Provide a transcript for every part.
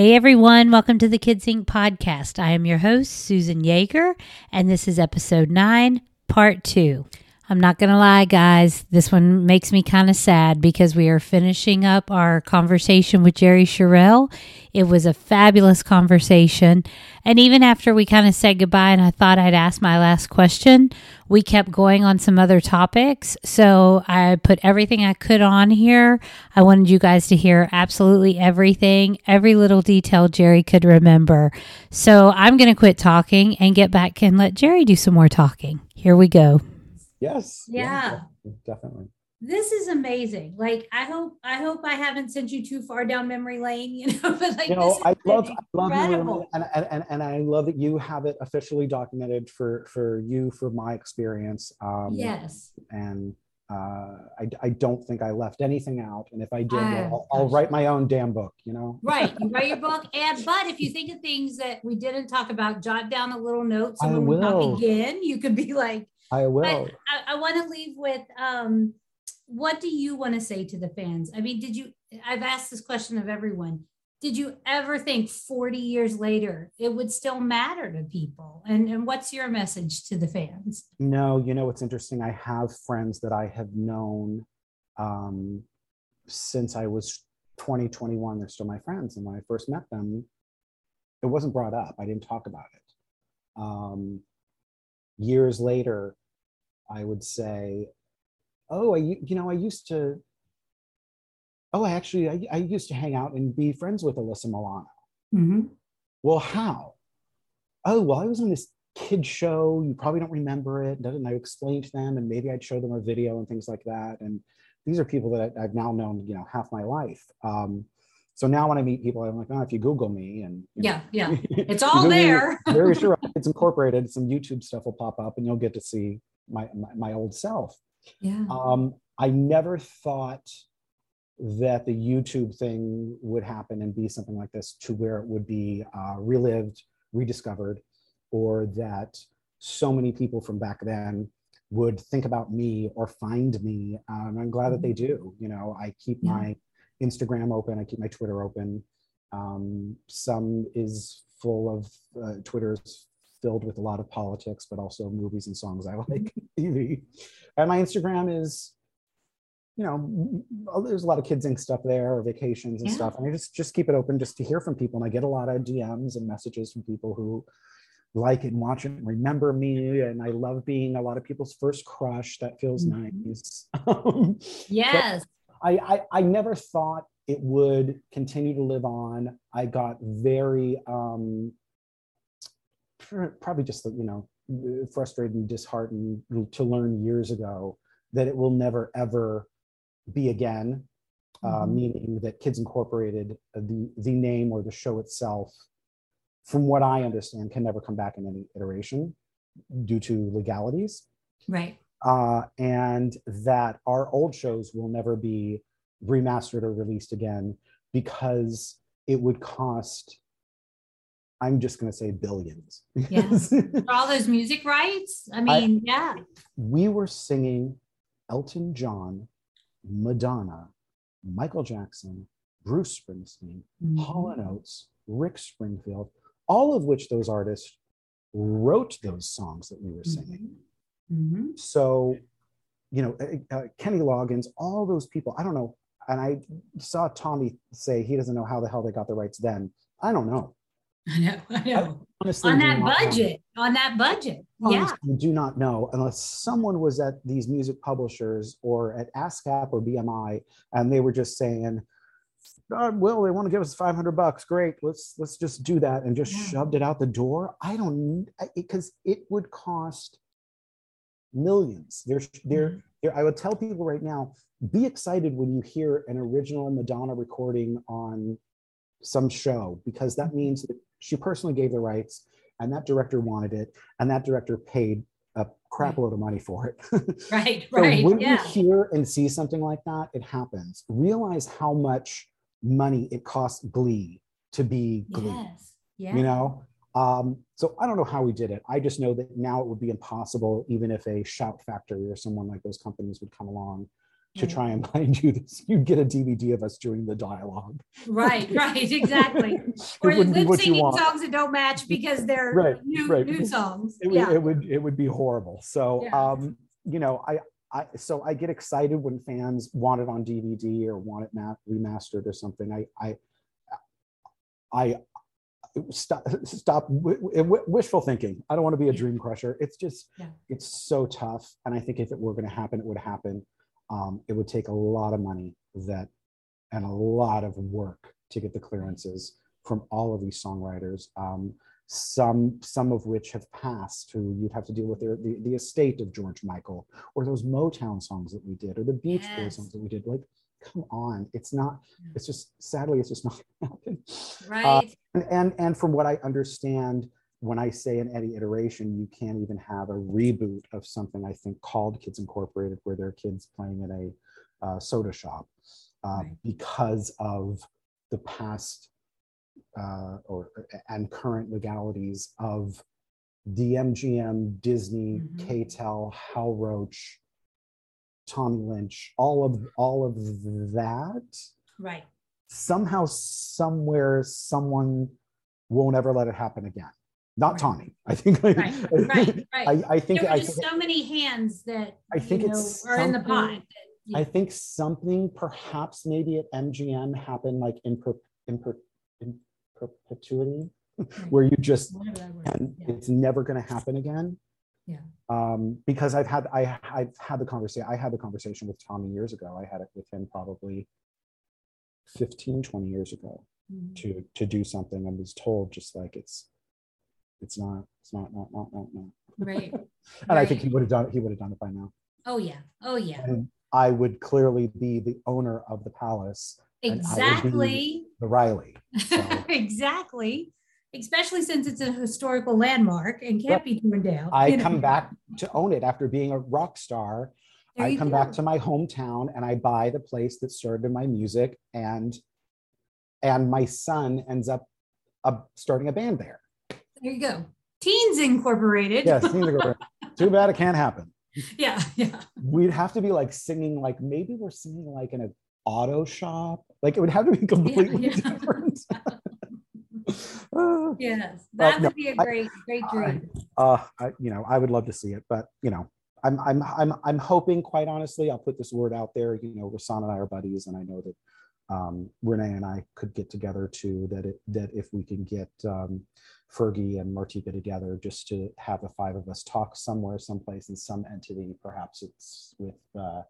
Hey everyone, welcome to the Kids Inc. podcast. I am your host, Susan Yeager, and this is episode 9, part 2. I'm not going to lie, guys, this one makes me kind of sad because we are finishing up our conversation with Jerry Sharell. It was a fabulous conversation. And even after we kind of said goodbye and I thought I'd ask my last question, we kept going on some other topics. So I put everything I could on here. I wanted you guys to hear absolutely everything, every little detail Jerry could remember. So I'm going to quit talking and get back and let Jerry do some more talking. Here we go. Yes. Yeah. definitely. This is amazing. Like I hope I hope I haven't sent you too far down memory lane, you know, but like You know, this I is love, I love, incredible. and, and, and, and I love that you have it officially documented for, for you, for my experience. Um, yes. And uh, I, I don't think I left anything out. And if I did, well, I'll, I'll write my own damn book, you know? Right. You write your book. And but if you think of things that we didn't talk about, jot down a little note. So I when we will. talk again, you could be like, I will. I, I want to leave with um, what do you want to say to the fans? I mean, did you? I've asked this question of everyone. Did you ever think 40 years later it would still matter to people? And, and what's your message to the fans? No, you know what's interesting? I have friends that I have known um, since I was 20, 21. They're still my friends. And when I first met them, it wasn't brought up. I didn't talk about it. Um, years later, I would say, "Oh, I you know I used to. Oh, I actually I, I used to hang out and be friends with Alyssa Milano. Mm-hmm. Well, how? Oh, well, I was on this kid show. You probably don't remember it. And I explained to them, and maybe I'd show them a video and things like that. And these are people that I, I've now known, you know, half my life. Um, so now when I meet people, I'm like, oh, if you Google me and you know, Yeah, yeah. It's all me, there. very sure it's incorporated. Some YouTube stuff will pop up, and you'll get to see my my, my old self. Yeah. Um, I never thought that the YouTube thing would happen and be something like this to where it would be uh, relived, rediscovered, or that so many people from back then would think about me or find me. Um, I'm glad that they do. You know, I keep Yeah. my Instagram open, I keep my Twitter open. Um, some is full of uh, Twitter's filled with a lot of politics, but also movies and songs I like. TV. And my Instagram is, you know, there's a lot of Kids Inc stuff there, or vacations and Yeah. stuff. And I just just keep it open just to hear from people. And I get a lot of DMs and messages from people who like it and watch it and remember me. And I love being a lot of people's first crush. That feels Mhm. nice. Um, yes. I, I I never thought it would continue to live on. I got very um probably just you know frustrated and disheartened to learn years ago that it will never ever be again. Uh, Mhm. meaning that Kids Incorporated, uh, the the name or the show itself, from what I understand, can never come back in any iteration due to legalities Right. Uh, and that our old shows will never be remastered or released again because it would cost i'm just going to say billions Yeah. For all those music rights. I mean, yeah. we were singing elton john madonna michael jackson bruce springsteen Mhm. hall and oates rick springfield all of which those artists wrote those songs that we were singing Mhm. so you know uh, kenny loggins all those people i don't know and i saw tommy say he doesn't know how the hell they got the rights then i don't know I know. I know. honestly On that not know. budget. On that budget. Yeah. Honestly, do not know unless someone was at these music publishers or at ASCAP or BMI and they were just saying, "Uh, "Well, they want to give us 500 bucks. Great, let's let's just do that," and just Yeah. shoved it out the door. I don't because it would cost millions. There's there, Mhm. there. I would tell people right now: be excited when you hear an original Madonna recording on some show because that means that she personally gave the rights and that director wanted it and that director paid a crap load of money for it. Right. So Right. when Yeah. you hear and see something like that, it happens. Realize how much money it costs Glee to be Glee. Yes. Yeah. You know, um, so I don't know how we did it. I just know that now it would be impossible, even if a Shout Factory or someone like those companies would come along, to do it. to Right. try and find you this. You'd get a DVD of us doing the dialogue. Right, right, exactly. Or lip singing songs that don't match because they're Right, new, right. new songs. It would, yeah. it would it would be horrible. So Yeah. um, you know, I I so I get excited when fans want it on DVD or want it ma- remastered or something. I I I stop stop wishful thinking. I don't want to be a dream crusher. It's just Yeah. it's so tough. And I think if it were going to happen, it would happen. Um, it would take a lot of money that and a lot of work to get the clearances from all of these songwriters. Um, some some of which have passed who you'd have to deal with their, the, the estate of George Michael or those Motown songs that we did or the Beach Boys songs that we did. Like, come on, it's not. It's just sadly, it's just not gonna happen. right. And, and and from what I understand, when I say in any iteration, you can't even have a reboot of something I think called Kids Incorporated, where there are kids playing at a uh, soda shop, uh, Right. because of the past uh, or and current legalities of the MGM, Disney, Mhm. KTEL, Hal Roach, Tommy Lynch, all of all of that right. somehow, somewhere, someone won't ever let it happen again. Not Right. Tommy. I think. Right. Right. Right. I, I think. there were I just think. so many hands that I think know, it's are in the pot. that, you I think something perhaps maybe at MGM happened like in, per, in, per, in perpetuity, where you just whatever that word and. Yeah. it's never going to happen again. Yeah. Um, because I've had I I've had the conversation I had the conversation with Tommy years ago. I had it with him probably 15, 20 years ago Mhm. to to do something and was told just like it's it's not it's not not not not not. Right. And I think he would have done it, he would have done it by now. Oh yeah. Oh yeah. And I would clearly be the owner of the palace, and I would be- Exactly. the Riley. So exactly. Especially since it's a historical landmark and can't be torn down. I you know. come back to own it after being a rock star. There I come go. back to my hometown and I buy the place that started my music and and my son ends up uh, starting a band there. There you go. Teens Incorporated. Yes, like a- too bad it can't happen. yeah. Yeah. We'd have to be like singing like maybe we're singing like in an auto shop. Like it would have to be completely yeah. different. Uh, Yes. That no, would be a great, great dream. uh, I, you know, I would love to see it, but you know, I'm, I'm, I'm, I'm hoping, quite honestly, I'll put this word out there. You know, Rahsaan and I are buddies, and I know that um, Renee and I could get together too. That it, that if we can get um, Fergie and Martika together, just to have the five of us talk somewhere, someplace, in some entity, perhaps it's with uh,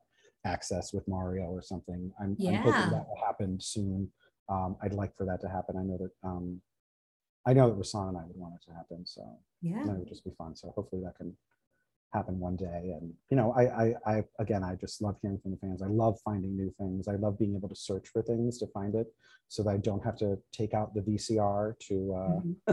Access with Mario or something. I'm, I'm hoping that will happen soon. Um, I'd like for that to happen. I know that. Um, I know that Rahsaan and I would want it to happen. So Yeah. that would just be fun. So hopefully that can happen one day. And you know, I, I, I again, I just love hearing from the fans. I love finding new things. I love being able to search for things to find it, so that I don't have to take out the VCR to uh,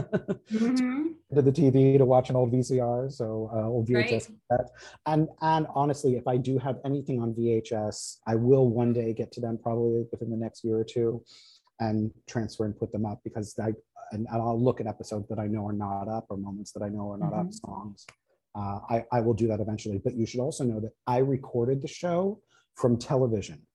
Mhm. to the TV to watch an old VCR. So uh, old VHS. Right. And and honestly, if I do have anything on VHS, I will one day get to them probably within the next year or two, and transfer and put them up because I and I'll look at episodes that I know are not up or moments that I know are not up Mhm. songs. Uh, I I will do that eventually. But you should also know that I recorded the show from television.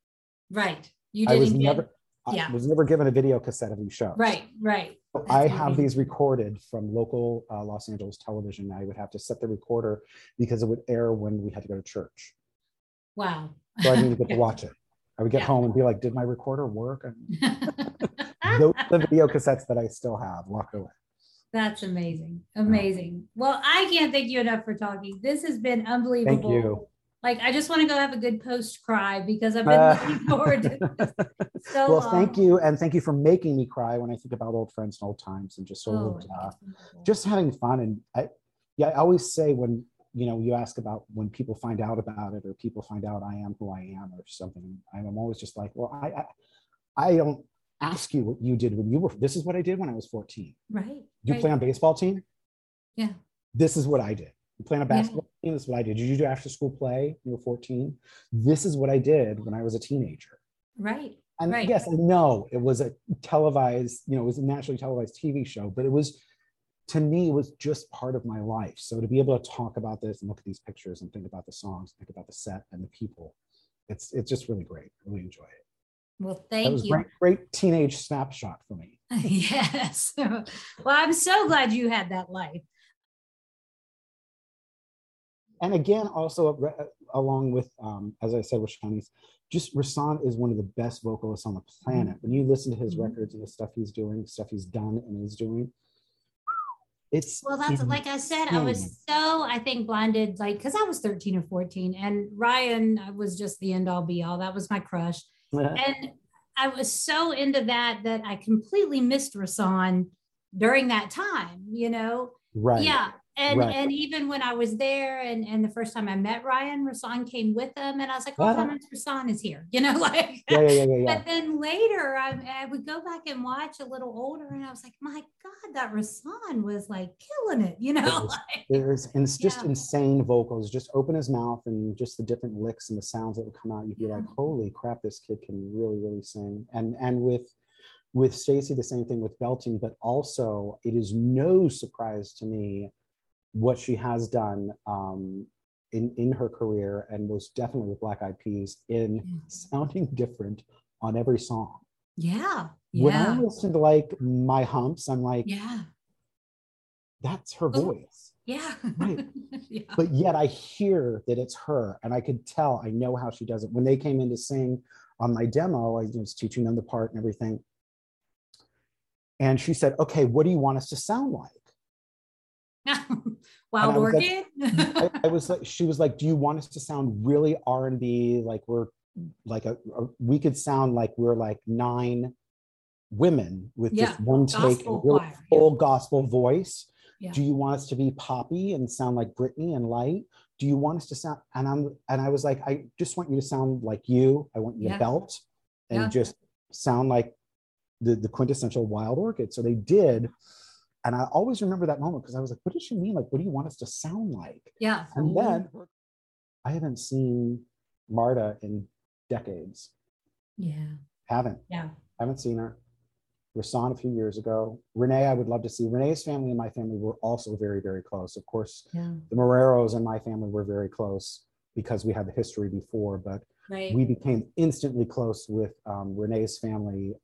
Right. You didn't I was get, never. yeah. I was never given a video cassette of these shows. right, right. So I have these recorded from local uh, Los Angeles television. I would have to set the recorder because it would air when we had to go to church. Wow. So I didn't get to watch it. I would get Yeah. home and be like, "Did my recorder work?" Those are the video cassettes that I still have locked away. That's amazing. Amazing. Well, I can't thank you enough for talking. This has been unbelievable. Thank you. Like, I just want to go have a good post cry because I've been looking forward to this so well, long. thank you, and thank you for making me cry when I think about old friends and old times, and just sort Oh, of uh, just having fun. And I, yeah, I always say when you know you ask about when people find out about it or people find out I am who I am or something. I'm always just like, well, I, I, I don't ask you what you did when you were. This is what I did when I was 14. right. You right. play on baseball team. Yeah. This is what I did. You play on a Yeah. basketball team. This is what I did. Did you do after school play? when You were 14. This is what I did when I was a teenager. Right. And Right. yes, I know it was a televised, you know, it was a nationally televised TV show, but it was, to me, it was just part of my life. So to be able to talk about this and look at these pictures and think about the songs, think about the set and the people, it's it's just really great. Really enjoy it. Well, That thank was you. great, great teenage snapshot for me. yes. well, I'm so glad you had that life. And again, also uh, along with, um, as I said with Shanice, just Rahsaan is one of the best vocalists on the planet. When you listen to his Mhm. records and the stuff he's doing, stuff he's done and is doing, it's Well, that's like I said, I was so I think blinded, like because I was 13 or 14, and Ryan uh, was just the end all be all. That was my crush. and I was so into that that I completely missed Rahsaan during that time, you know? right. Yeah. And right. and even when I was there and and the first time I met Ryan, Rahsaan came with them and I was like, oh, means Rahsaan is here, you know, like Yeah, yeah, yeah, but then later I, I would go back and watch a little older and I was like, my God, that Rahsaan was like killing it, you know? was- like, There's and it's just insane vocals. Just open his mouth and just the different licks and the sounds that would come out. You'd be like, "Holy crap, this kid can really, really sing." And and with with Stacy, the same thing with belting. But also, it is no surprise to me what she has done um, in in her career, and most definitely with Black Eyed Peas in Yeah. sounding different on every song. yeah. When I Yeah. listen to like My Humps, I'm like, Yeah. "That's her Oh. voice." Yeah. Right. yeah. but yet I hear that it's her, and I could tell. I know how she does it. When they came in to sing on my demo, I was teaching them the part and everything, and she said, "Okay, what do you want us to sound like?" Wild I was like- Orchid. I, I was like, she was like, "Do you want us to sound really R and B, like we're like a, a we could sound like we're like nine women with Yeah, just one take really choir, yeah. full gospel voice." Yeah. Do you want us to be poppy and sound like Britney and light? Do you want us to sound? And I'm and I was like, I just want you to sound like you. I want you to belt and just sound like the the quintessential Wild Orchid. So they did, and I always remember that moment because I was like, what does she mean? Like, what do you want us to sound like? yeah. And then I haven't seen Marta in decades. yeah. Haven't Yeah. haven't seen her. Rahsaan a few years ago. Renee, I would love to see. Renee's family and my family were also very, very close. Of course, Yeah. the Marreros and my family were very close because we had the history before, but Right. we became instantly close with um, Renee's family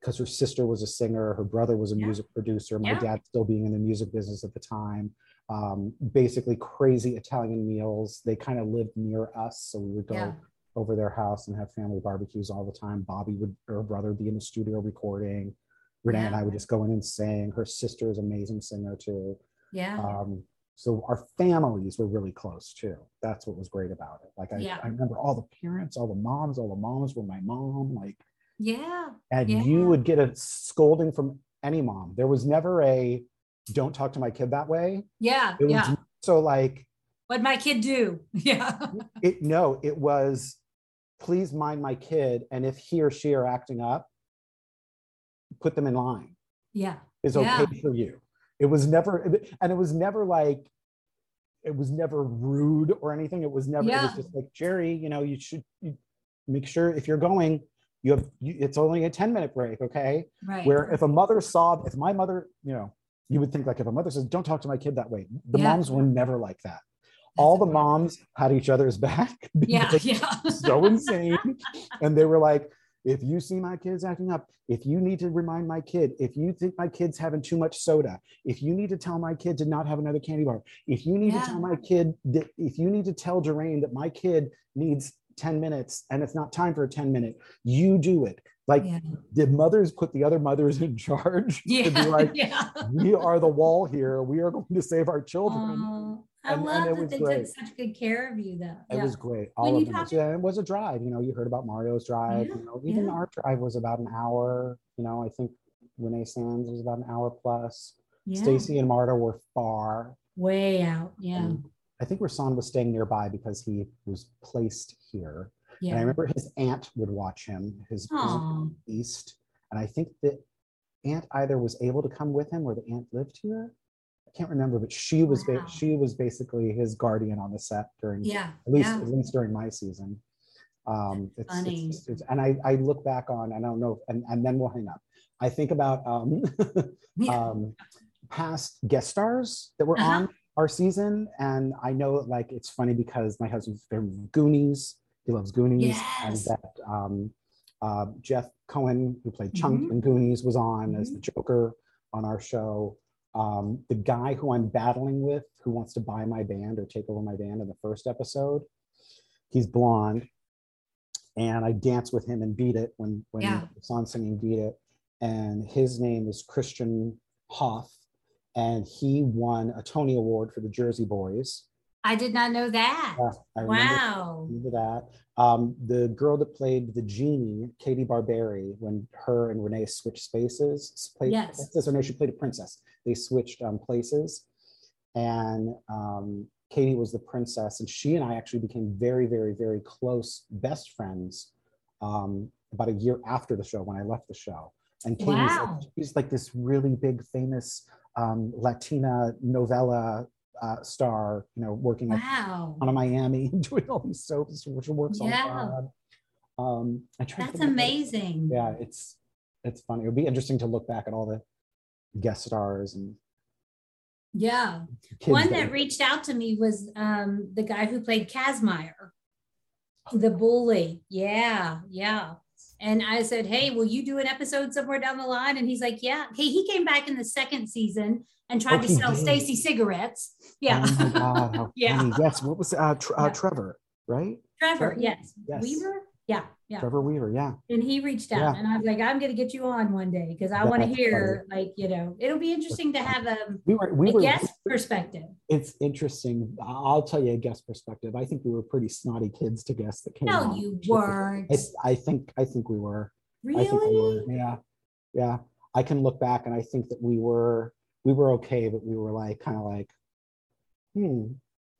because her sister was a singer, her brother was a Yeah. music producer, my Yeah. dad still being in the music business at the time. Um, basically, crazy Italian meals. They kind of lived near us, so we would go Yeah. over their house and have family barbecues all the time. Bobby would, her brother, would be in the studio recording. Renee and I would just go in and sing. Her sister is an amazing singer too. yeah. Um, so our families were really close too. That's what was great about it. Like I. I remember all the parents, all the moms, all the moms were my mom. Like, yeah. and Yeah. you would get a scolding from any mom. There was never a "don't talk to my kid that way." Yeah. It Yeah. so like What'd my kid do? Yeah. it. No, it was please mind my kid, and if he or she are acting up, put them in line. Yeah. is Yeah. okay for you. It was never, and it was never like, it was never rude or anything. It was never, it Yeah. was just like, Jerry, you know, you should you make sure if you're going, you have, you, it's only a 10 minute break. Okay. Right. Where if a mother saw, if my mother, you know, you would think like if a mother says, don't talk to my kid that way. The Yeah. moms were never like that. All the moms had each other's back. Yeah. Yeah. so insane. And they were like, if you see my kids acting up, if you need to remind my kid, if you think my kid's having too much soda, if you need to tell my kid to not have another candy bar, if you need Yeah. to tell my kid that, if you need to tell Durain that my kid needs 10 minutes and it's not time for a 10 minute, you do it. Like Yeah. the mothers put the other mothers in charge to be Yeah. like, yeah. we are the wall here. We are going to save our children. Oh, I And- and love it that they great. took such good care of you, though. It yeah. was great. When All you of them. talk- Yeah, it was a drive. You know, you heard about Mario's drive. Yeah, You know, even yeah. our drive was about an hour. You know, I think Renee Sands was about an hour plus. yeah. Stacy and Marta were far. way out. Yeah. and I think Rahsaan was staying nearby because he was placed here. And I remember his aunt would watch him. His, east, and I think the aunt either was able to come with him or the aunt lived here. I can't remember, but she was ba- she was basically his guardian on the set during Yeah. at least yeah. at least during my season. Um, it's, Funny. It's, it's, and I, I look back on, and I don't know, and, and then we'll hang up. I think about um, Yeah. um, past guest stars that were Uh-huh. on our season, and I know like it's funny because my husband's very Goonies. He loves Goonies. Yes. And that um, uh, Jeff Cohen, who played Chunk Mhm. in Goonies, was on as Mhm. the Joker on our show. Um, the guy who I'm battling with, who wants to buy my band or take over my band in the first episode, he's blonde. And I dance with him and beat it when when Yeah. it's on singing Beat It. And his name is Christian Hoff. And he won a Tony Award for the Jersey Boys. I did not know that. Yeah, I remember wow. remember that. Um, the girl that played the genie, Katie Barberi, when her and Renee switched spaces, played Yes. princess, or no, she played a princess. They switched um, places, and um, Katie was the princess, and she and I actually became very, very, very close, best friends. Um, about a year after the show, when I left the show, and Katie's Wow. like, she's like this really big, famous um, Latina novella uh, star, you know, working Wow. on Miami doing all these soaps, which works on Yeah. God. Um, I tried to That's amazing. Yeah, it's it's funny. It would be interesting to look back at all the guest stars and Yeah. One that that reached out to me was um, the guy who played Kazmaier, the bully. Yeah, yeah. And I said, "Hey, will you do an episode somewhere down the line?" And he's like, "Yeah." Hey, he came back in the second season and tried Oh, to sell. Stacy cigarettes. Yeah, Oh God, Yeah. funny. Yes. What was uh, Tr- uh, Trevor? Right. Trevor. Trevor? Yes. Yes. Weaver. Yeah, yeah. Trevor Weaver. Yeah. And he reached out, Yeah. and I was like, "I'm going to get you on one day because I want to hear, like, you know, it'll be interesting to have a, We were. We were. guest perspective." It's interesting. I'll tell you a guest perspective. I think we were pretty snotty kids to guests that came. No, you weren't. I, I think. I think we were. I think we Really? were. Yeah. Yeah. I can look back and I think that we were. We were okay, but we were like kind of like, hmm.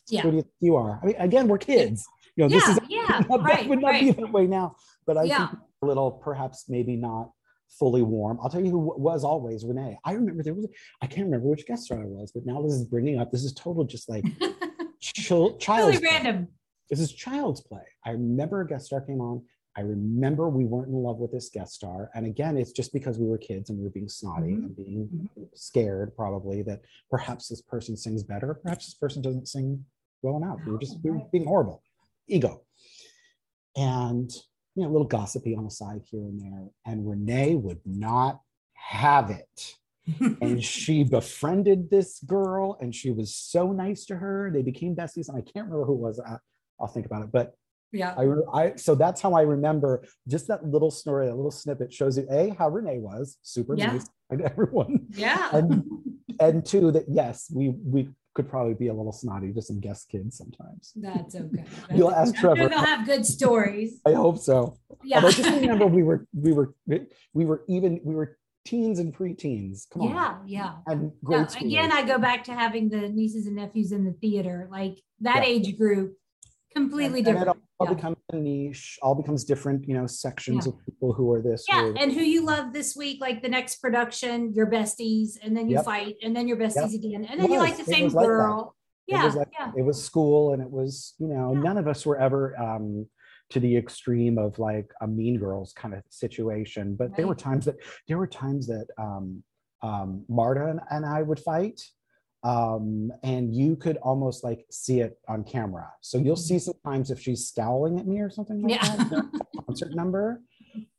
Yeah. Do you you are? I mean, again, we're kids. You know, this Yeah, is yeah, not, right, that would not be right. that way now. But I Yeah. think a little, perhaps, maybe not fully warm. I'll tell you who was always Renee. I remember there was. I can't remember which guest star I was, but now this is bringing up. This is total, just like chil- child's Really play. random. This is child's play. I remember a guest star came on. I remember we weren't in love with this guest star. And again, it's just because we were kids and we were being snotty Mhm. and being scared, probably that perhaps this person sings better, perhaps this person doesn't sing well enough. We were just we were being horrible. Ego. And you know, a little gossipy on the side here and there. And Renee would not have it and she befriended this girl and she was so nice to her they became besties and i can't remember who it was I, i'll think about it but yeah. I, I so that's how i remember just that little story that little snippet shows you a how renee was super Yeah. nice and everyone Yeah. and and two that yes we we could probably be a little snotty to some guest kids sometimes That's okay. You'll ask. I'm sure Trevor. They'll have good stories. i hope so Yeah. although just remember we were we were we were even we were teens and preteens come on Yeah. Yeah. and grade No, again, I go back to having the nieces and nephews in the theater, like that Yeah. age group, completely and, and different. it all Yeah. becomes a niche all becomes different you know sections Yeah. of people who are this Yeah, or- and who you love this week, like the next production, your besties, and then you Yep. fight, and then your besties again, and then you like the same was like girl. It Yeah, was like- yeah, it was school and it was you know Yeah. none of us were ever um to the extreme of like a mean girls kind of situation but there were times that there were times that um um marta and, and i would fight um and you could almost like see it on camera. So you'll see sometimes if she's scowling at me or something like Yeah. that concert number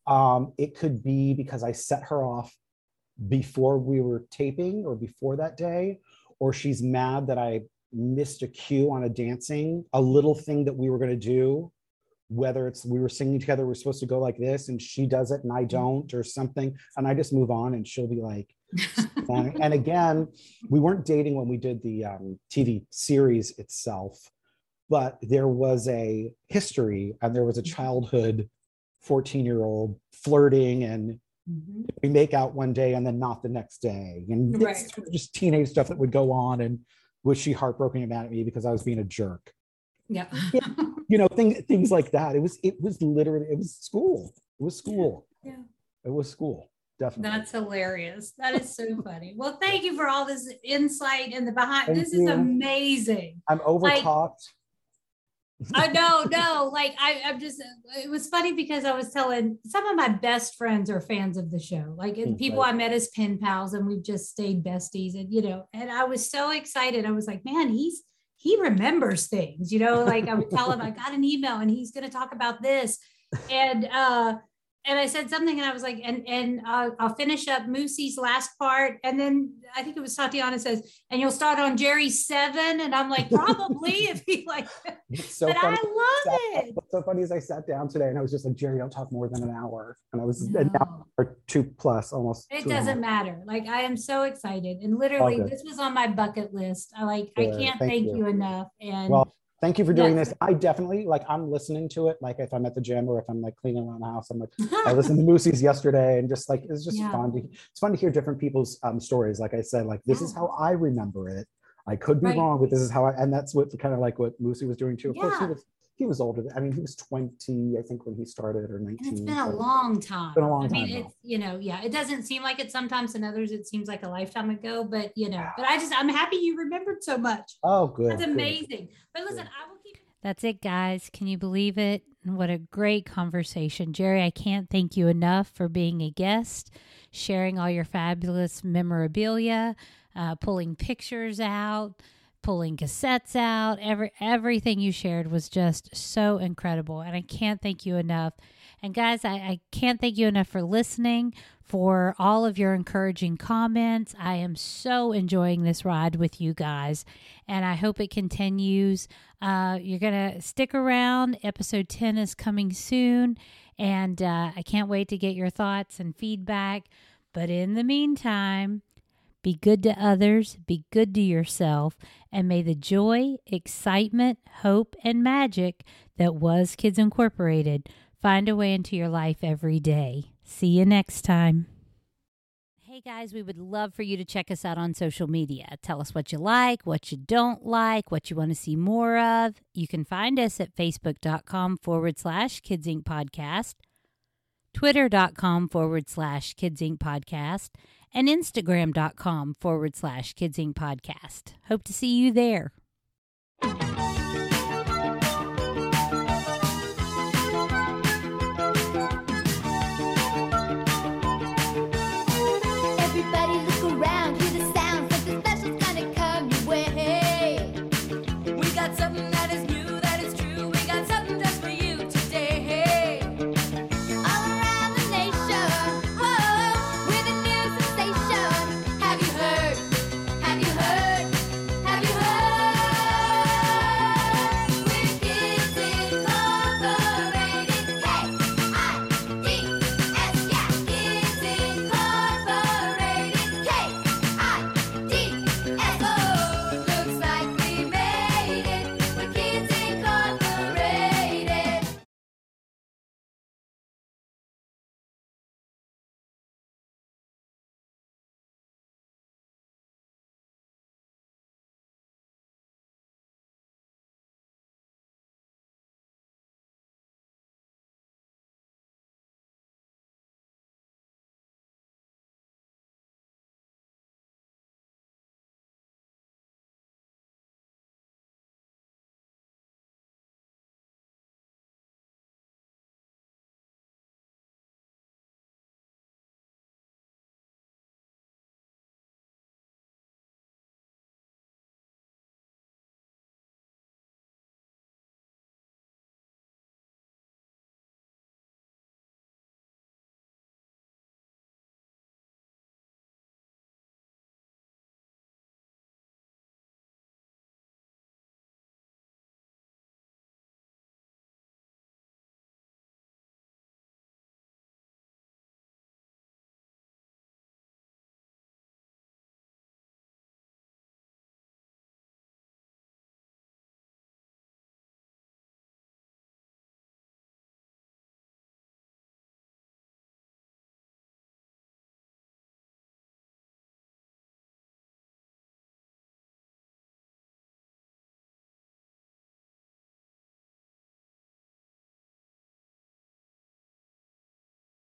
um it could be because i set her off before we were taping or before that day or she's mad that i missed a cue on a dancing a little thing that we were going to do whether it's we were singing together we're supposed to go like this and she does it and i don't or something and i just move on and she'll be like and, and again we weren't dating when we did the um, tv series itself but there was a history and there was a childhood 14 year old flirting and Mhm. we make out one day and then not the next day and Right. sort of just teenage stuff that would go on and was she heartbroken and mad at me because i was being a jerk yeah. you know things things like that it was it was literally it was school it was school Yeah. it was school definitely That's hilarious. That is so funny. Well, thank you for all this insight and the behind. Thank this is amazing. i'm over like- I know, no, like I, I'm just. It was funny because I was telling some of my best friends are fans of the show, like Mm, people right. I met as pen pals, and we've just stayed besties, and you know, and I was so excited. I was like, man, he's he remembers things, you know, like I would tell him I got an email and he's going to talk about this. And, uh, and I said something, and I was like, and and uh, I'll finish up Moosie's last part, and then I think it was Tatiana says, and you'll start on Jerry seven, and I'm like, probably if he like, so but funny. I love it. What's so funny is I sat down today, and I was just like, Jerry, don't talk more than an hour, and I was no. an hour or two plus almost. It doesn't matter. Like I am so excited, and literally, this was on my bucket list. I like, Good. I can't thank, thank you. you. enough, and. Well, Thank you for doing yes. this. I definitely like I'm listening to it. Like if I'm at the gym or if I'm like cleaning around the house, I'm like I listened to Moosie's yesterday and just like it's just yeah. fun to it's fun to hear different people's um, stories. Like I said, like this yeah. is how I remember it. I could be right. wrong, but this is how I and that's what kind of like what Moosie was doing too. Of yeah. course, he was he was older. I mean, he was 20, I think, when he started, or 19. And it's been a long time. It's been a long time. I mean, it's, you know, yeah, it doesn't seem like it sometimes, and others it seems like a lifetime ago, but, you know, but I just, I'm happy you remembered so much. Oh, good. That's amazing. Good. But listen, good. I will keep. That's it, guys. Can you believe it? What a great conversation. Jerry, I can't thank you enough for being a guest, sharing all your fabulous memorabilia, uh, pulling pictures out pulling cassettes out. Every everything you shared was just so incredible, and I can't thank you enough. And guys, I, I can't thank you enough for listening, for all of your encouraging comments. I am so enjoying this ride with you guys, and I hope it continues. Uh, you're gonna stick around. Episode ten is coming soon, and uh, I can't wait to get your thoughts and feedback. But in the meantime, be good to others, be good to yourself, and may the joy, excitement, hope, and magic that was Kids Incorporated find a way into your life every day. See you next time. Hey guys, we would love for you to check us out on social media. Tell us what you like, what you don't like, what you want to see more of. You can find us at facebook.com forward slash Kids Inc. podcast, twitter.com forward slash Kids Inc. podcast, and Instagram.com forward slash Kids Inc. podcast. Hope to see you there.